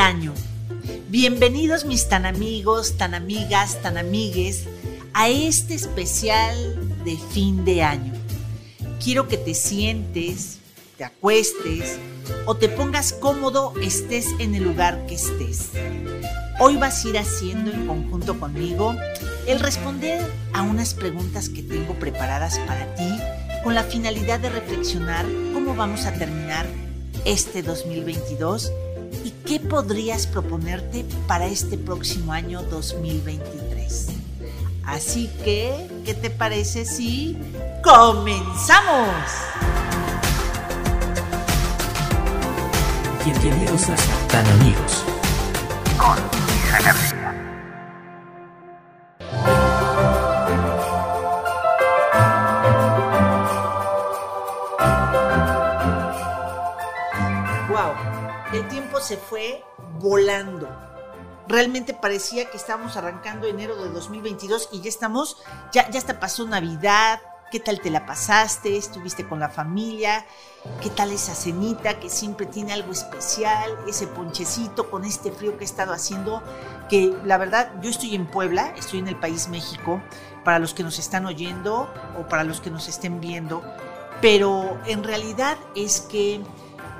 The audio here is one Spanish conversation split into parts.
año. Bienvenidos mis tan amigos, tan amigas, tan amigues a este especial de fin de año. Quiero que te sientes, te acuestes o te pongas cómodo estés en el lugar que estés. Hoy vas a ir haciendo en conjunto conmigo el responder a unas preguntas que tengo preparadas para ti con la finalidad de reflexionar cómo vamos a terminar este 2022 y qué podrías proponerte para este próximo año 2023. Así que, ¿qué te parece si comenzamos? Bienvenidos a Tan Amigos con se fue volando. Realmente parecía que estábamos arrancando enero de 2022 y ya estamos, ya, ya hasta pasó Navidad, ¿Qué tal te la pasaste? ¿Estuviste con la familia? ¿Qué tal esa cenita que siempre tiene algo especial? Ese ponchecito con este frío que he estado haciendo. Que la verdad, yo estoy en Puebla, estoy en el país México, para los que nos están oyendo o para los que nos estén viendo. Pero en realidad es que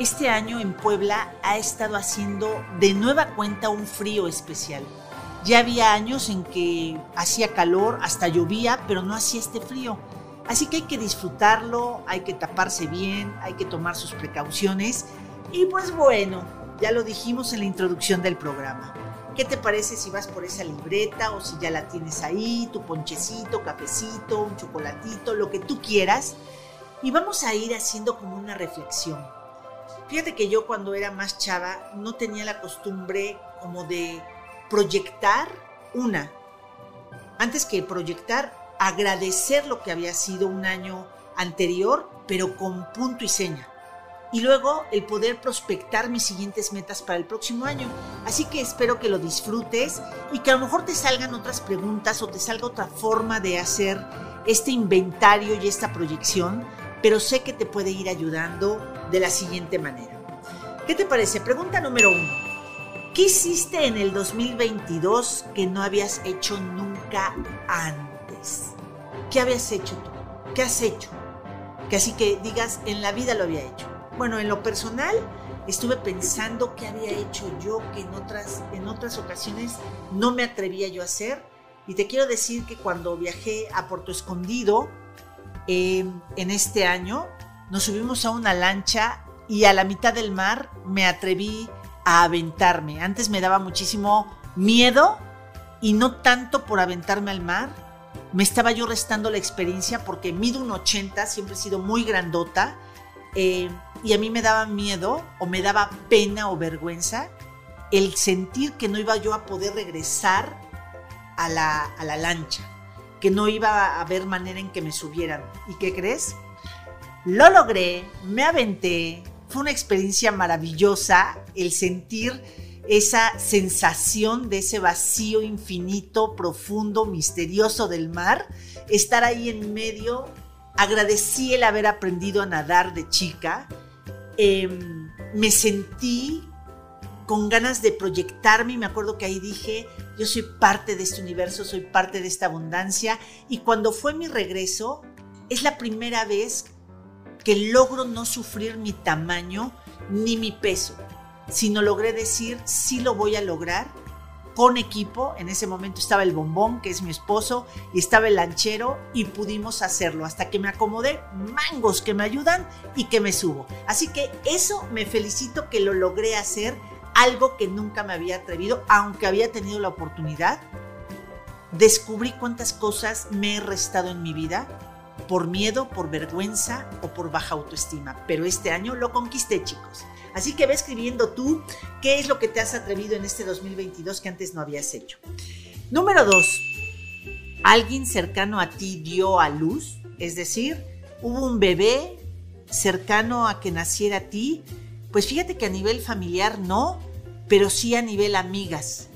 este año en Puebla ha estado haciendo de nueva cuenta un frío especial. Ya había años en que hacía calor, hasta llovía, pero no hacía este frío. Así que hay que disfrutarlo, hay que taparse bien, hay que tomar sus precauciones. Y pues bueno, ya lo dijimos en la introducción del programa. ¿Qué te parece si vas por esa libreta o si ya la tienes ahí, tu ponchecito, cafecito, un chocolatito, lo que tú quieras? Y vamos a ir haciendo como una reflexión. Fíjate que yo cuando era más chava no tenía la costumbre como de proyectar una. Antes que proyectar, agradecer lo que había sido un año anterior, pero con punto y seña. Y luego el poder prospectar mis siguientes metas para el próximo año. Así que espero que lo disfrutes y que a lo mejor te salgan otras preguntas o te salga otra forma de hacer este inventario y esta proyección, pero sé que te puede ir ayudando de la siguiente manera. ¿Qué te parece? Pregunta número uno. ¿Qué hiciste en el 2022 que no habías hecho nunca antes? ¿Qué habías hecho tú? ¿Qué has hecho? Que así que digas, en la vida lo había hecho. Bueno, en lo personal, estuve pensando qué había hecho yo que en otras, en otras ocasiones no me atrevía yo a hacer. Y te quiero decir que cuando viajé a Puerto Escondido em, en este año, nos subimos a una lancha y a la mitad del mar me atreví a aventarme. Antes me daba muchísimo miedo y no tanto por aventarme al mar, me estaba yo restando la experiencia porque mido un 80, siempre he sido muy grandota, eh, y a mí me daba miedo o me daba pena o vergüenza el sentir que no iba yo a poder regresar a la, a la lancha, que no iba a haber manera en que me subieran. ¿Y qué crees? Lo logré, me aventé, fue una experiencia maravillosa el sentir esa sensación de ese vacío infinito, profundo, misterioso del mar, estar ahí en medio. Agradecí el haber aprendido a nadar de chica. Em, me sentí con ganas de proyectarme me acuerdo que ahí dije, yo soy parte de este universo, soy parte de esta abundancia. Y cuando fue mi regreso, es la primera vez que logro no sufrir mi tamaño ni mi peso sino logré decir, sí lo voy a lograr con equipo. En ese momento estaba el bombón, que es mi esposo, y estaba el lanchero, y pudimos hacerlo hasta que me acomodé mangos que me ayudan y que me subo. Así que eso me felicito que lo logré hacer, algo que nunca me había atrevido, aunque había tenido la oportunidad. Descubrí cuántas cosas me he restado en mi vida por miedo, por vergüenza o por baja autoestima. Pero este año lo conquisté, chicos. Así que ve escribiendo tú qué es lo que te has atrevido en este 2022 que antes no habías hecho. Número dos, ¿alguien cercano a ti dio a luz? Es decir, hubo un bebé cercano a que naciera a ti. Pues fíjate que a nivel familiar no, pero sí a nivel amigas.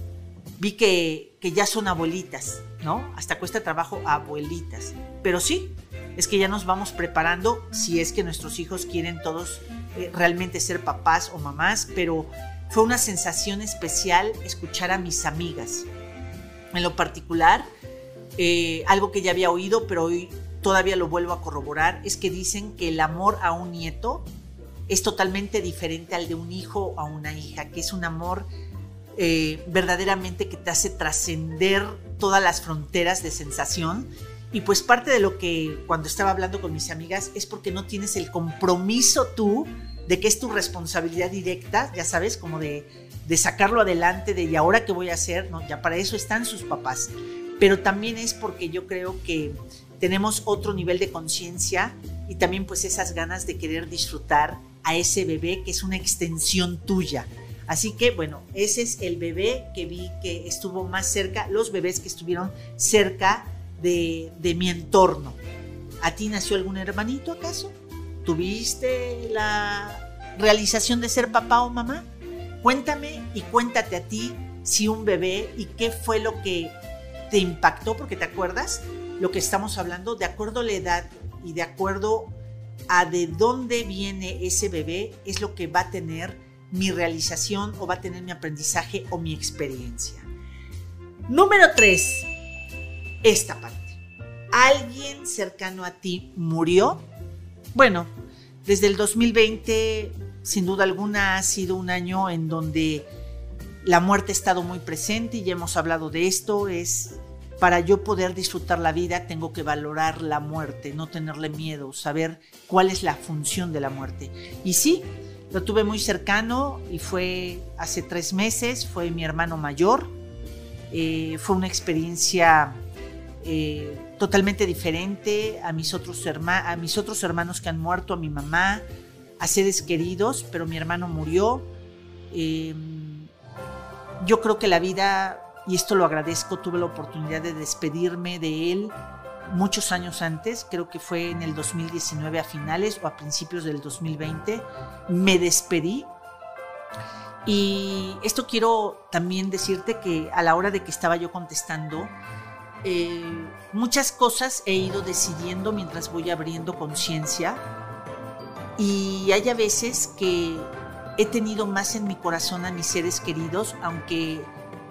Vi que, que ya son abuelitas, ¿no? Hasta cuesta trabajo abuelitas. Pero sí, es que ya nos vamos preparando si es que nuestros hijos quieren todos eh, realmente ser papás o mamás, pero fue una sensación especial escuchar a mis amigas. En lo particular, eh, algo que ya había oído, pero hoy todavía lo vuelvo a corroborar, es que dicen que el amor a un nieto es totalmente diferente al de un hijo o a una hija, que es un amor eh, verdaderamente que te hace trascender todas las fronteras de sensación. Y pues parte de lo que cuando estaba hablando con mis amigas es porque no tienes el compromiso tú de que es tu responsabilidad directa, ya sabes, como de, de sacarlo adelante, de y ahora qué voy a hacer, no, ya para eso están sus papás. Pero también es porque yo creo que tenemos otro nivel de conciencia y también pues esas ganas de querer disfrutar a ese bebé que es una extensión tuya. Así que bueno, ese es el bebé que vi que estuvo más cerca, los bebés que estuvieron cerca de, de mi entorno. ¿A ti nació algún hermanito acaso? ¿Tuviste la realización de ser papá o mamá? Cuéntame y cuéntate a ti si un bebé y qué fue lo que te impactó, porque te acuerdas lo que estamos hablando, de acuerdo a la edad y de acuerdo a de dónde viene ese bebé, es lo que va a tener mi realización o va a tener mi aprendizaje o mi experiencia. Número 3. Esta parte. ¿Alguien cercano a ti murió? Bueno, desde el 2020, sin duda alguna, ha sido un año en donde la muerte ha estado muy presente y ya hemos hablado de esto. Es para yo poder disfrutar la vida, tengo que valorar la muerte, no tenerle miedo, saber cuál es la función de la muerte. Y sí, lo tuve muy cercano y fue hace tres meses, fue mi hermano mayor. Eh, fue una experiencia eh, totalmente diferente a mis, otros a mis otros hermanos que han muerto, a mi mamá, a seres queridos, pero mi hermano murió. Em, yo creo que la vida, y esto lo agradezco, tuve la oportunidad de despedirme de él muchos años antes, creo que fue en el 2019 a finales o a principios del 2020, me despedí. Y esto quiero también decirte que a la hora de que estaba yo contestando, eh, muchas cosas he ido decidiendo mientras voy abriendo conciencia y hay a veces que he tenido más en mi corazón a mis seres queridos, aunque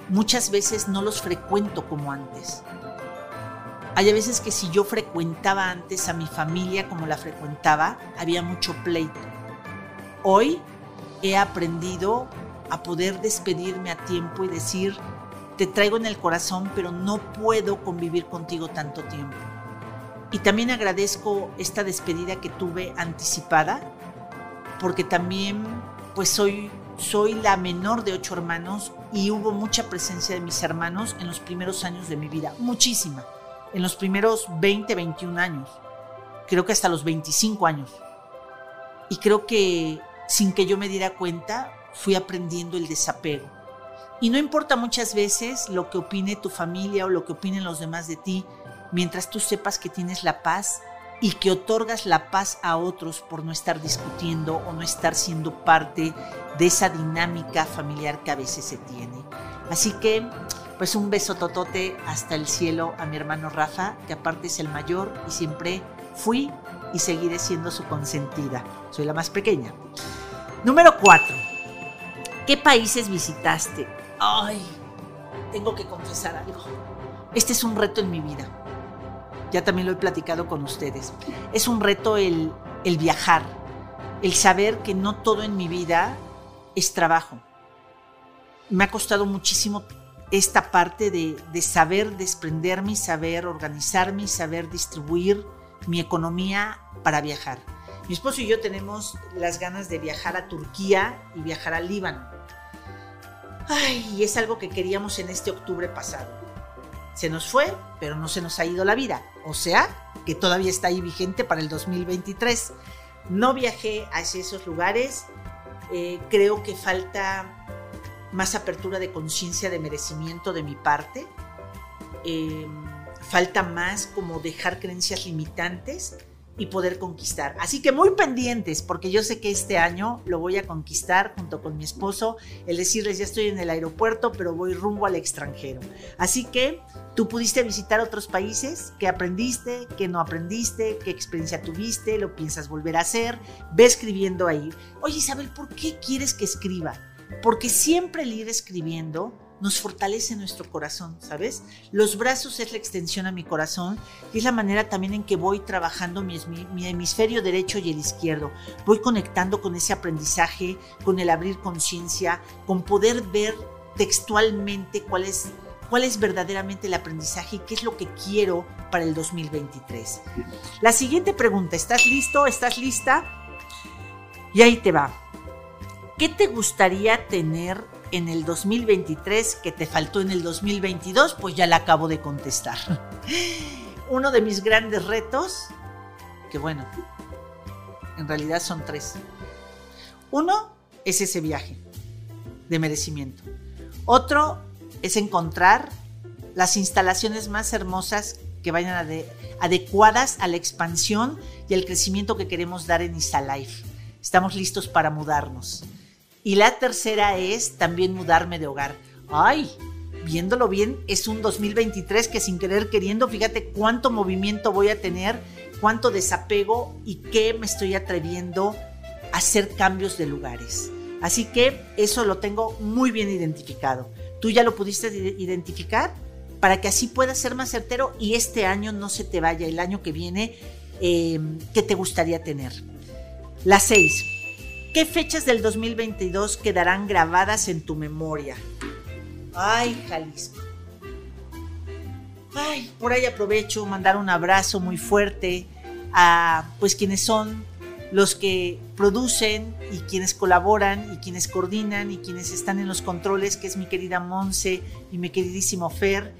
muchas veces no los frecuento como antes. Hay veces que si yo frecuentaba antes a mi familia como la frecuentaba, había mucho pleito. Hoy he aprendido a poder despedirme a tiempo y decir, te traigo en el corazón, pero no puedo convivir contigo tanto tiempo. Y también agradezco esta despedida que tuve anticipada, porque también pues soy, soy la menor de ocho hermanos y hubo mucha presencia de mis hermanos en los primeros años de mi vida, muchísima, en los primeros 20, 21 años, creo que hasta los 25 años. Y creo que sin que yo me diera cuenta, fui aprendiendo el desapego y no importa muchas veces lo que opine tu familia o lo que opinen los demás de ti, mientras tú sepas que tienes la paz y que otorgas la paz a otros por no estar discutiendo o no estar siendo parte de esa dinámica familiar que a veces se tiene. Así que, pues un beso totote hasta el cielo a mi hermano Rafa, que aparte es el mayor y siempre fui y seguiré siendo su consentida. Soy la más pequeña. Número 4. ¿Qué países visitaste? ay, tengo que confesar algo. Este es un reto en mi vida. Ya también lo he platicado con ustedes. Es un reto el, el viajar, el saber que no todo en mi vida es trabajo. Me ha costado muchísimo esta parte de, de saber desprenderme saber organizarme saber distribuir mi economía para viajar. Mi esposo y yo tenemos las ganas de viajar a Turquía y viajar al Líbano. Ay, es algo que queríamos en este octubre pasado. Se nos fue, pero no se nos ha ido la vida. O sea, que todavía está ahí vigente para el 2023. No viajé hacia esos lugares. Eh, creo que falta más apertura de conciencia de merecimiento de mi parte. Eh, falta más como dejar creencias limitantes y poder conquistar. Así que muy pendientes, porque yo sé que este año lo voy a conquistar junto con mi esposo, el decirles ya estoy en el aeropuerto, pero voy rumbo al extranjero. Así que tú pudiste visitar otros países, qué aprendiste, qué no aprendiste, qué experiencia tuviste, lo piensas volver a hacer, ve escribiendo ahí. Oye Isabel, ¿por qué quieres que escriba? porque siempre el ir escribiendo nos fortalece nuestro corazón, ¿sabes? Los brazos es la extensión a mi corazón y es la manera también en que voy trabajando mi, mi, hemisferio derecho y el izquierdo. Voy conectando con ese aprendizaje, con el abrir conciencia, con poder ver textualmente cuál es, cuál es verdaderamente el aprendizaje y qué es lo que quiero para el 2023. La siguiente pregunta, ¿estás listo? ¿Estás lista? Y ahí te va. ¿Qué te gustaría tener en el 2023 que te faltó en el 2022? Pues ya la acabo de contestar. Uno de mis grandes retos, que bueno, en realidad son tres. Uno es ese viaje de merecimiento. Otro es encontrar las instalaciones más hermosas que vayan adecuadas a la expansión y al crecimiento que queremos dar en Life. Estamos listos para mudarnos. Y la tercera es también mudarme de hogar. Ay, viéndolo bien, es un 2023 que sin querer queriendo, fíjate cuánto movimiento voy a tener, cuánto desapego y qué me estoy atreviendo a hacer cambios de lugares. Así que eso lo tengo muy bien identificado. ¿Tú ya lo pudiste identificar? Para que así puedas ser más certero y este año no se te vaya, el año que viene, eh, ¿qué te gustaría tener? La 6. ¿Qué fechas del 2022 quedarán grabadas en tu memoria? Ay, Jalisco. Ay, por ahí aprovecho mandar un abrazo muy fuerte a pues quienes son los que producen y quienes colaboran y quienes coordinan y quienes están en los controles, que es mi querida Monse y mi queridísimo Fer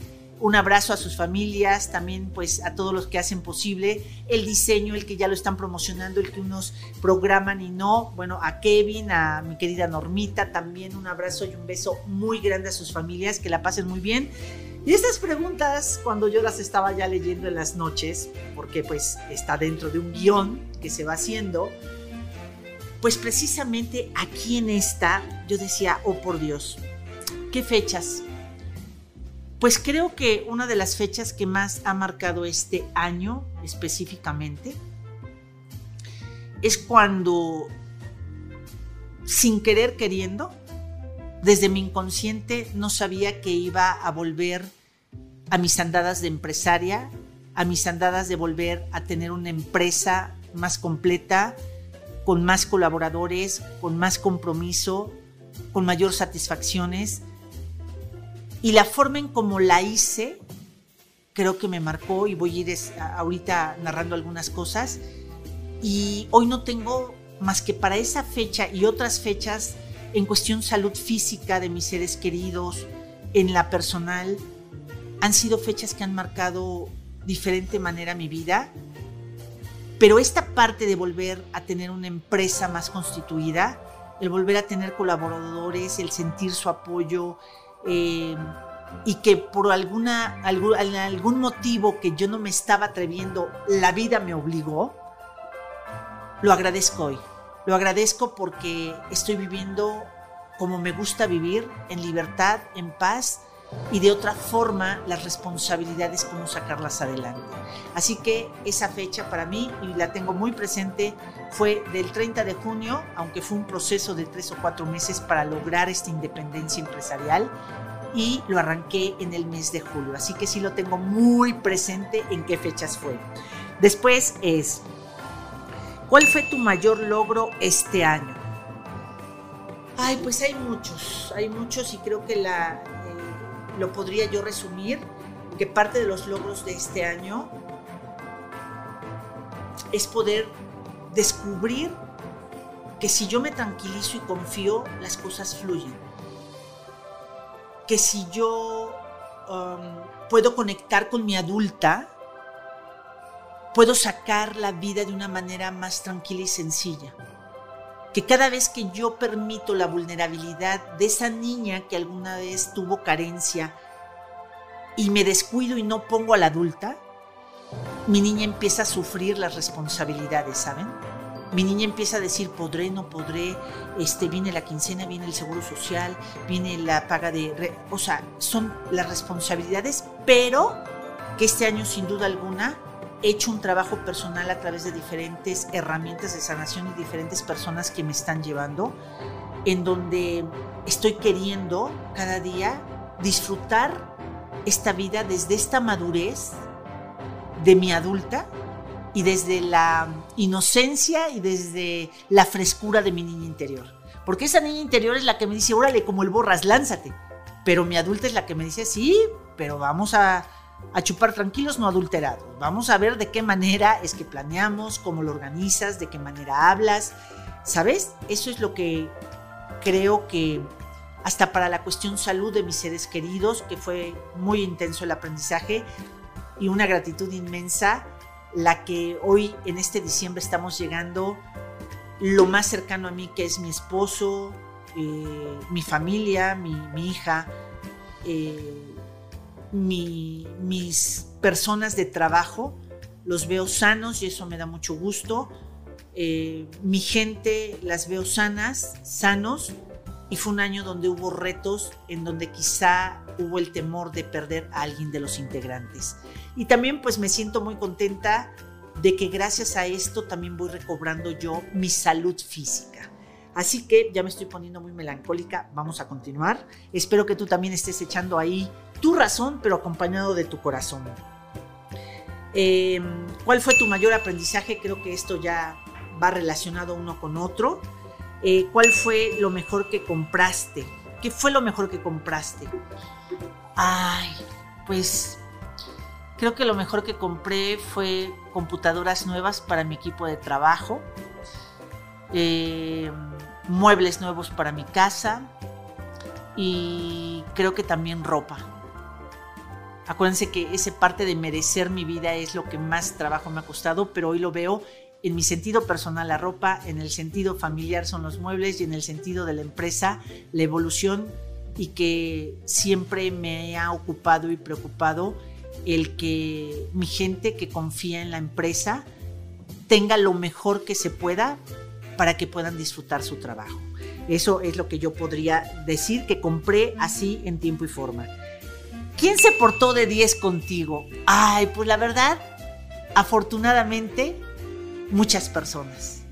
un abrazo a sus familias, también pues a todos los que hacen posible el diseño, el que ya lo están promocionando, el que unos programan y no. Bueno, a Kevin, a mi querida Normita, también un abrazo y un beso muy grande a sus familias, que la pasen muy bien. Y estas preguntas, cuando yo las estaba ya leyendo en las noches, porque pues está dentro de un guion que se va haciendo, pues precisamente aquí en esta yo decía, oh por Dios, ¿qué fechas? Pues creo que una de las fechas que más ha marcado este año específicamente es cuando, sin querer queriendo, desde mi inconsciente no sabía que iba a volver a mis andadas de empresaria, a mis andadas de volver a tener una empresa más completa, con más colaboradores, con más compromiso, con mayor satisfacciones y la forma en como la hice, creo que me marcó y voy a ir ahorita narrando algunas cosas. Y hoy no tengo más que para esa fecha y otras fechas en cuestión salud física de mis seres queridos, en la personal, han sido fechas que han marcado diferente manera mi vida. Pero esta parte de volver a tener una empresa más constituida, el volver a tener colaboradores, el sentir su apoyo, eh, y que por alguna, algún, algún motivo que yo no me estaba atreviendo, la vida me obligó, lo agradezco hoy. Lo agradezco porque estoy viviendo como me gusta vivir, en libertad, en paz y de otra forma las responsabilidades, cómo sacarlas adelante. Así que esa fecha para mí, y la tengo muy presente, fue del 30 de junio, aunque fue un proceso de tres o cuatro meses para lograr esta independencia empresarial, y lo arranqué en el mes de julio. Así que sí lo tengo muy presente en qué fechas fue. Después es, ¿cuál fue tu mayor logro este año? Ay, pues hay muchos, hay muchos y creo que la, eh, lo podría yo resumir, que parte de los logros de este año es poder descubrir que si yo me tranquilizo y confío, las cosas fluyen. Que si yo um, puedo conectar con mi adulta, puedo sacar la vida de una manera más tranquila y sencilla. Que cada vez que yo permito la vulnerabilidad de esa niña que alguna vez tuvo carencia y me descuido y no pongo a la adulta, mi niña empieza a sufrir las responsabilidades, ¿saben? Mi niña empieza a decir, podré, no podré, este, viene la quincena, viene el seguro social, viene la paga de... o sea, son las responsabilidades, pero que este año sin duda alguna he hecho un trabajo personal a través de diferentes herramientas de sanación y diferentes personas que me están llevando, en donde estoy queriendo cada día disfrutar esta vida desde esta madurez de mi adulta y desde la inocencia y desde la frescura de mi niña interior. Porque esa niña interior es la que me dice, órale, como el borras, lánzate. Pero mi adulta es la que me dice, sí, pero vamos a, a chupar tranquilos, no adulterados. Vamos a ver de qué manera es que planeamos, cómo lo organizas, de qué manera hablas. ¿Sabes? Eso es lo que creo que hasta para la cuestión salud de mis seres queridos, que fue muy intenso el aprendizaje y una gratitud inmensa, la que hoy en este diciembre estamos llegando lo más cercano a mí, que es mi esposo, eh, mi familia, mi, hija. Eh, mis personas de trabajo, los veo sanos y eso me da mucho gusto. Eh, mi gente las veo sanas, sanos, y fue un año donde hubo retos, en donde quizá hubo el temor de perder a alguien de los integrantes. Y también pues me siento muy contenta de que gracias a esto también voy recobrando yo mi salud física. Así que ya me estoy poniendo muy melancólica, vamos a continuar. Espero que tú también estés echando ahí tu razón, pero acompañado de tu corazón. Em, ¿Cuál fue tu mayor aprendizaje? Creo que esto ya va relacionado uno con otro. Eh, ¿Cuál fue lo mejor que compraste? ¿Qué fue lo mejor que compraste? Ay, pues creo que lo mejor que compré fue computadoras nuevas para mi equipo de trabajo, em, muebles nuevos para mi casa y creo que también ropa. Acuérdense que esa parte de merecer mi vida es lo que más trabajo me ha costado, pero hoy lo veo en mi sentido personal la ropa, en el sentido familiar son los muebles y en el sentido de la empresa la evolución y que siempre me ha ocupado y preocupado el que mi gente que confía en la empresa tenga lo mejor que se pueda para que puedan disfrutar su trabajo. Eso es lo que yo podría decir que compré así en tiempo y forma. ¿Quién se portó de 10 contigo? Ay, pues la verdad, afortunadamente, muchas personas.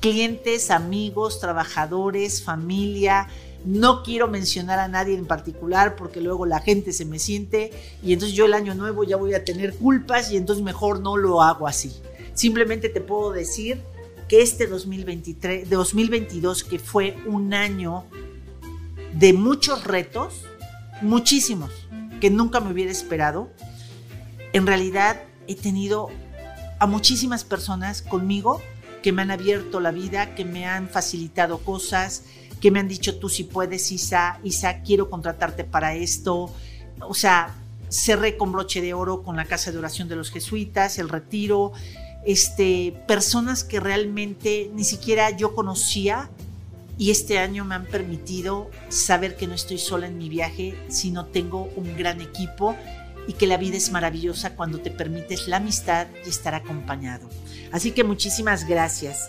Clientes, amigos, trabajadores, familia. No quiero mencionar a nadie en particular porque luego la gente se me siente y entonces yo el año nuevo ya voy a tener culpas y entonces mejor no lo hago así. Simplemente te puedo decir que este 2023, 2022, que fue un año de muchos retos, muchísimos, que nunca me hubiera esperado. En realidad he tenido a muchísimas personas conmigo que me han abierto la vida, que me han facilitado cosas, que me han dicho tú si puedes, Isa, Isa, quiero contratarte para esto. O sea, cerré con broche de oro con la casa de oración de los jesuitas, el retiro, este, personas que realmente ni siquiera yo conocía y este año me han permitido saber que no estoy sola en mi viaje, sino tengo un gran equipo y que la vida es maravillosa cuando te permites la amistad y estar acompañado. Así que muchísimas gracias.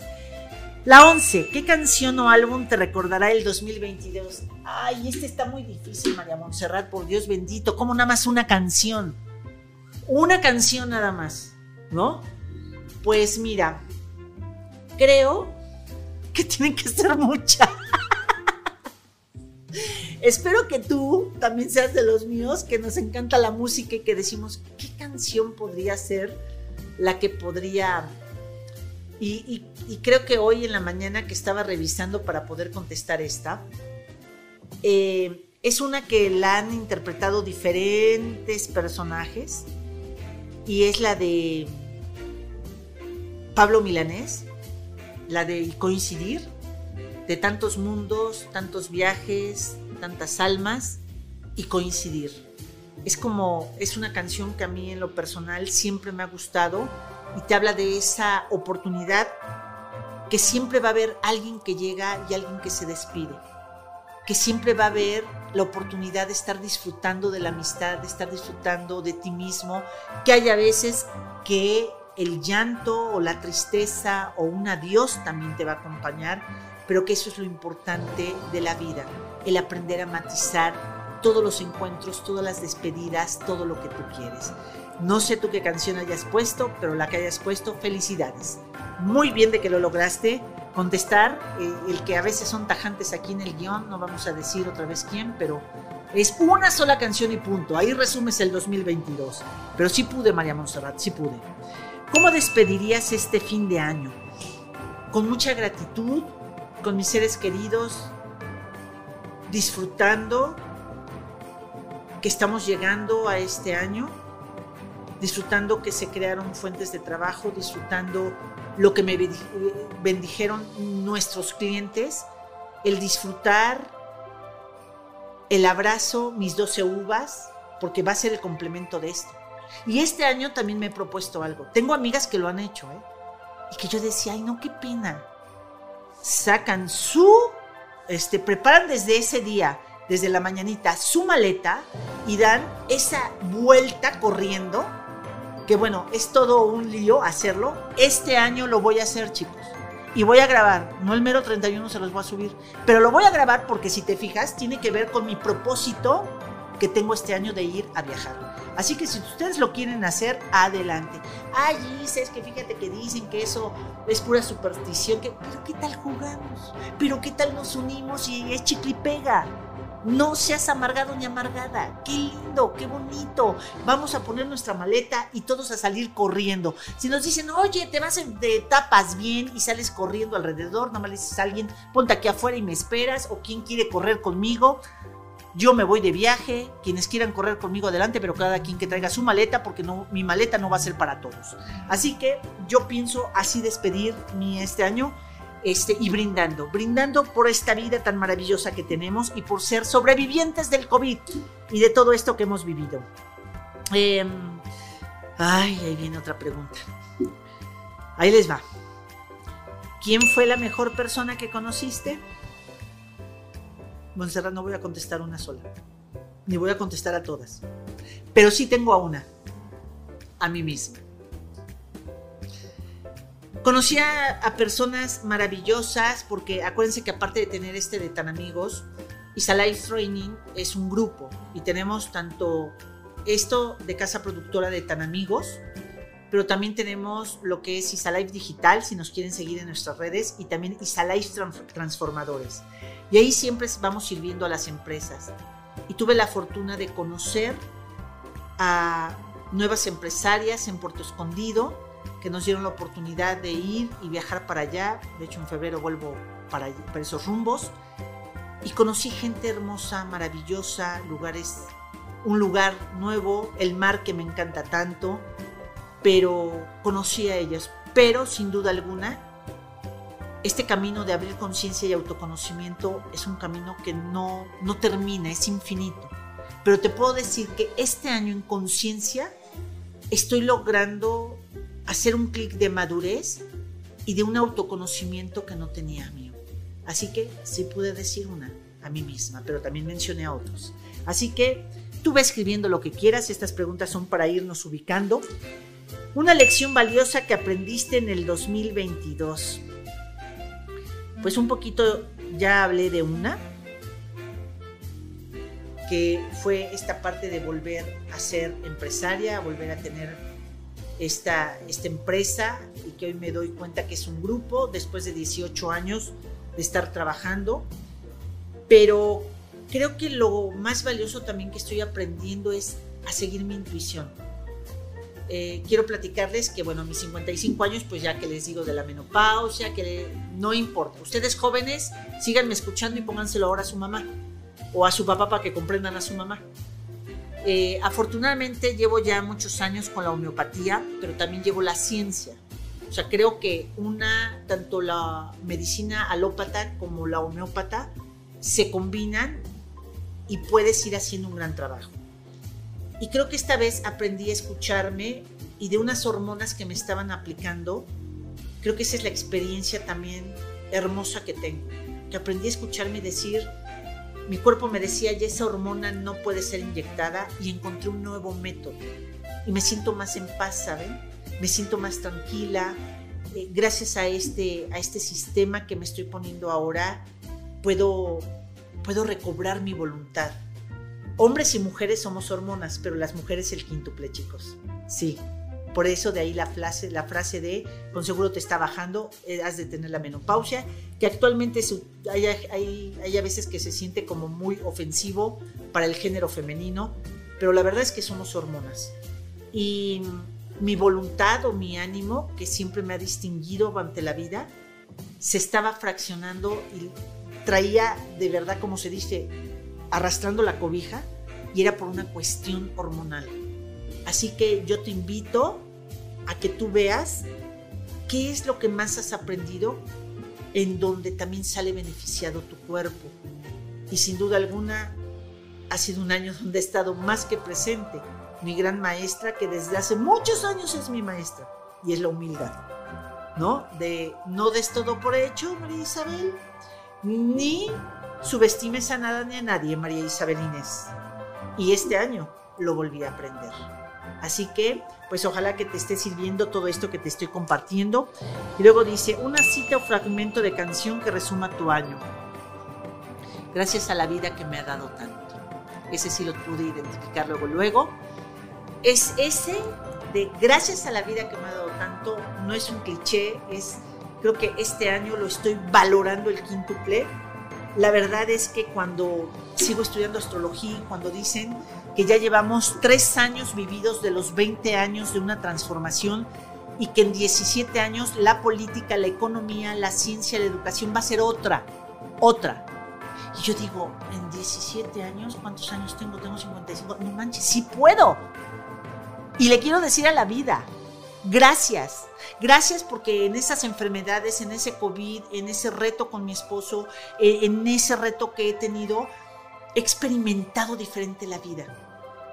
La 11, ¿qué canción o álbum te recordará el 2022? Ay, este está muy difícil, María Montserrat, por Dios bendito. Como nada más una canción. Una canción nada más, ¿no? Pues mira, creo que tienen que ser muchas. Espero que tú también seas de los míos, que nos encanta la música y que decimos, ¿qué canción podría ser la que podría... Y, creo que hoy en la mañana que estaba revisando para poder contestar esta, eh, es una que la han interpretado diferentes personajes y es la de Pablo Milanés la de coincidir, de tantos mundos, tantos viajes, tantas almas y coincidir. Es como, es una canción que a mí en lo personal siempre me ha gustado y te habla de esa oportunidad que siempre va a haber alguien que llega y alguien que se despide, que siempre va a haber la oportunidad de estar disfrutando de la amistad, de estar disfrutando de ti mismo, que hay a veces que el llanto o la tristeza o un adiós también te va a acompañar, pero que eso es lo importante de la vida, el aprender a matizar todos los encuentros, todas las despedidas, todo lo que tú quieres. No sé tú qué canción hayas puesto, pero la que hayas puesto, felicidades. Muy bien de que lo lograste contestar, eh, el que a veces son tajantes aquí en el guion, no vamos a decir otra vez quién, pero es una sola canción y punto. Ahí resumes el 2022. Pero sí pude, María Monserrat, sí pude. ¿Cómo despedirías este fin de año? Con mucha gratitud, con mis seres queridos, disfrutando que estamos llegando a este año, disfrutando que se crearon fuentes de trabajo, disfrutando lo que me bendijeron nuestros clientes, el disfrutar, el abrazo, mis 12 uvas, porque va a ser el complemento de esto. Y este año también me he propuesto algo. Tengo amigas que lo han hecho, ¿eh? Y que yo decía, ay, no, qué pena. Sacan su, este, preparan desde ese día desde la mañanita su maleta y dan esa vuelta corriendo, que bueno, es todo un lío hacerlo. Este año lo voy a hacer, chicos. Y voy a grabar, no el mero 31 se los voy a subir, pero lo voy a grabar porque si te fijas, tiene que ver con mi propósito que tengo este año de ir a viajar. Así que si ustedes lo quieren hacer, adelante. Ay, es que fíjate que dicen que eso es pura superstición. Que, pero ¿qué tal jugamos? ¿Pero qué tal nos unimos y es chicle y pega? No seas amargado ni amargada. Qué lindo, qué bonito. Vamos a poner nuestra maleta y todos a salir corriendo. Si nos dicen, oye, te vas, de tapas bien y sales corriendo alrededor, nada más le dices a alguien, ponte aquí afuera y me esperas, o quien quiere correr conmigo. Yo me voy de viaje, quienes quieran correr conmigo adelante, pero cada quien que traiga su maleta, porque mi maleta no va a ser para todos. Así que yo pienso así despedir mi este año este, y brindando, brindando por esta vida tan maravillosa que tenemos y por ser sobrevivientes del COVID y de todo esto que hemos vivido. Em, ay, ahí viene otra pregunta. Ahí les va. ¿Quién fue la mejor persona que conociste? Monserrat, no voy a contestar una sola, ni voy a contestar a todas, pero sí tengo a una, a mí misma. Conocí a, personas maravillosas porque acuérdense que aparte de tener este de tan amigos, Isalife Training es un grupo y tenemos tanto esto de casa productora de tan amigos, pero también tenemos lo que es Isalife Digital, si nos quieren seguir en nuestras redes, y también Isalife Transformadores. Y ahí siempre vamos sirviendo a las empresas. Y tuve la fortuna de conocer a nuevas empresarias en Puerto Escondido, que nos dieron la oportunidad de ir y viajar para allá. De hecho, en febrero vuelvo para, para esos rumbos. Y conocí gente hermosa, maravillosa, lugares, un lugar nuevo, el mar que me encanta tanto, pero conocí a ellas. Pero sin duda alguna, este camino de abrir conciencia y autoconocimiento es un camino que no, no termina, es infinito. Pero te puedo decir que este año en conciencia estoy logrando hacer un clic de madurez y de un autoconocimiento que no tenía mío. Así que sí pude decir una a mí misma, pero también mencioné a otros. Así que tú ve escribiendo lo que quieras, estas preguntas son para irnos ubicando. Una lección valiosa que aprendiste en el 2022. Pues un poquito ya hablé de una, que fue esta parte de volver a ser empresaria, volver a tener esta, esta empresa y que hoy me doy cuenta que es un grupo después de 18 años de estar trabajando. Pero creo que lo más valioso también que estoy aprendiendo es a seguir mi intuición. Eh, quiero platicarles que, bueno, mis 55 años, pues ya que les digo de la menopausia, que no importa. Ustedes jóvenes, síganme escuchando y pónganselo ahora a su mamá o a su papá para que comprendan a su mamá. Eh, afortunadamente llevo ya muchos años con la homeopatía, pero también llevo la ciencia. O sea, creo que una, tanto la medicina alópata como la homeópata se combinan y puedes ir haciendo un gran trabajo. Y creo que esta vez aprendí a escucharme y de unas hormonas que me estaban aplicando, creo que esa es la experiencia también hermosa que tengo, que aprendí a escucharme decir, mi cuerpo me decía, ya esa hormona no puede ser inyectada y encontré un nuevo método. Y me siento más en paz, ¿saben? Me siento más tranquila. Eh, gracias a este, a este sistema que me estoy poniendo ahora, puedo, puedo recobrar mi voluntad. Hombres y mujeres somos hormonas, pero las mujeres el quíntuple, chicos. Sí. Por eso de ahí la frase, la frase de con seguro te está bajando, eh, has de tener la menopausia, que actualmente hay, hay, hay a veces que se siente como muy ofensivo para el género femenino, pero la verdad es que somos hormonas. Y mi voluntad o mi ánimo, que siempre me ha distinguido ante la vida, se estaba fraccionando y traía de verdad, como se dice, arrastrando la cobija y era por una cuestión hormonal. Así que yo te invito a que tú veas qué es lo que más has aprendido en donde también sale beneficiado tu cuerpo. Y sin duda alguna ha sido un año donde he estado más que presente. Mi gran maestra, que desde hace muchos años es mi maestra, y es la humildad. ¿No? De no des todo por hecho, María Isabel, ni subestimes a nada ni a nadie, María Isabel Inés. Y este año lo volví a aprender. Así que, pues ojalá que te esté sirviendo todo esto que te estoy compartiendo. Y luego dice, una cita o fragmento de canción que resuma tu año. Gracias a la vida que me ha dado tanto. Ese sí lo pude identificar luego, luego. Es ese de gracias a la vida que me ha dado tanto, no es un cliché, es creo que este año lo estoy valorando el quíntuple. La verdad es que cuando sigo estudiando astrología, cuando dicen que ya llevamos tres años vividos de los 20 años de una transformación y que en 17 años la política, la economía, la ciencia, la educación va a ser otra, otra. Y yo digo, en 17 años, ¿cuántos años tengo? Tengo 55. No manches, sí puedo. Y le quiero decir a la vida, gracias. Gracias porque en esas enfermedades, en ese COVID, en ese reto con mi esposo, eh, en ese reto que he tenido, he experimentado diferente la vida.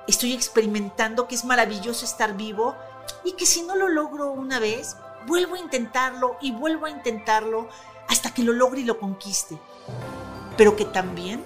Estoy experimentando que es maravilloso estar vivo y que si no lo logro una vez, vuelvo a intentarlo y vuelvo a intentarlo hasta que lo logre y lo conquiste pero que también,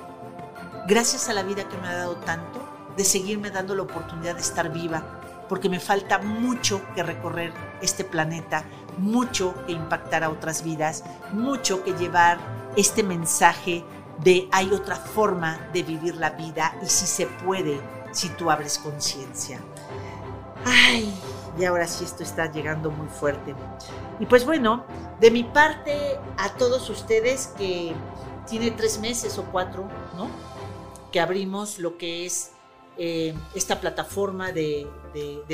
gracias a la vida que me ha dado tanto, de seguirme dando la oportunidad de estar viva, porque me falta mucho que recorrer este planeta, mucho que impactar a otras vidas, mucho que llevar este mensaje de hay otra forma de vivir la vida y si se puede si tú abres conciencia. Ay, y ahora sí esto está llegando muy fuerte. Y pues bueno, de mi parte a todos ustedes que tiene tres meses o cuatro, ¿no? Que abrimos lo que es eh, esta plataforma de,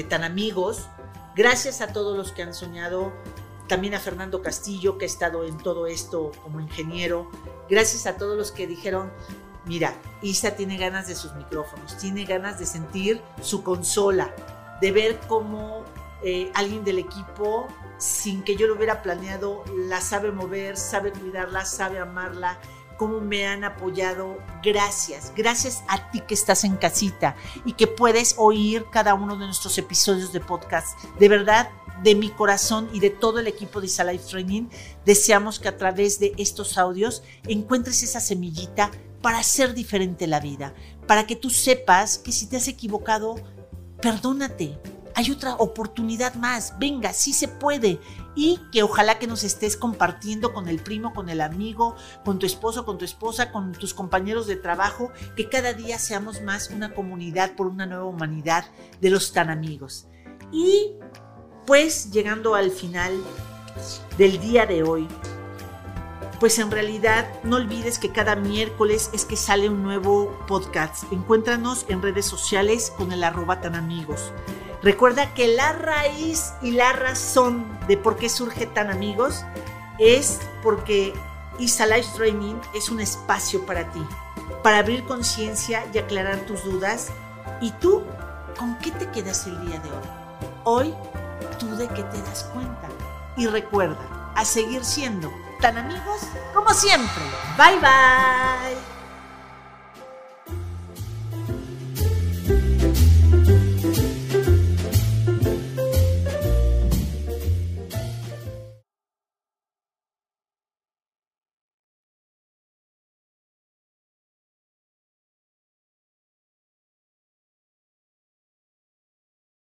Tan Amigos. Gracias a todos los que han soñado, también a Fernando Castillo, que ha estado en todo esto como ingeniero. Gracias a todos los que dijeron, mira, Isa tiene ganas de sus micrófonos, tiene ganas de sentir su consola, de ver cómo eh, alguien del equipo, sin que yo lo hubiera planeado, la sabe mover, sabe cuidarla, sabe amarla, cómo me han apoyado. Gracias, gracias a ti que estás en casita y que puedes oír cada uno de nuestros episodios de podcast. De verdad, de mi corazón y de todo el equipo de Isa Training, deseamos que a través de estos audios encuentres esa semillita para hacer diferente la vida, para que tú sepas que si te has equivocado, perdónate, hay otra oportunidad más, venga, sí se puede. Y que ojalá que nos estés compartiendo con el primo, con el amigo, con tu esposo, con tu esposa, con tus compañeros de trabajo, que cada día seamos más una comunidad por una nueva humanidad de los tan amigos. Y pues llegando al final del día de hoy, pues en realidad no olvides que cada miércoles es que sale un nuevo podcast. Encuéntranos en redes sociales con el arroba tan amigos. Recuerda que la raíz y la razón de por qué surge tan amigos es porque ISA Life Training es un espacio para ti, para abrir conciencia y aclarar tus dudas. ¿Y tú con qué te quedas el día de hoy? Hoy, ¿tú de qué te das cuenta? Y recuerda, a seguir siendo tan amigos como siempre. Bye bye.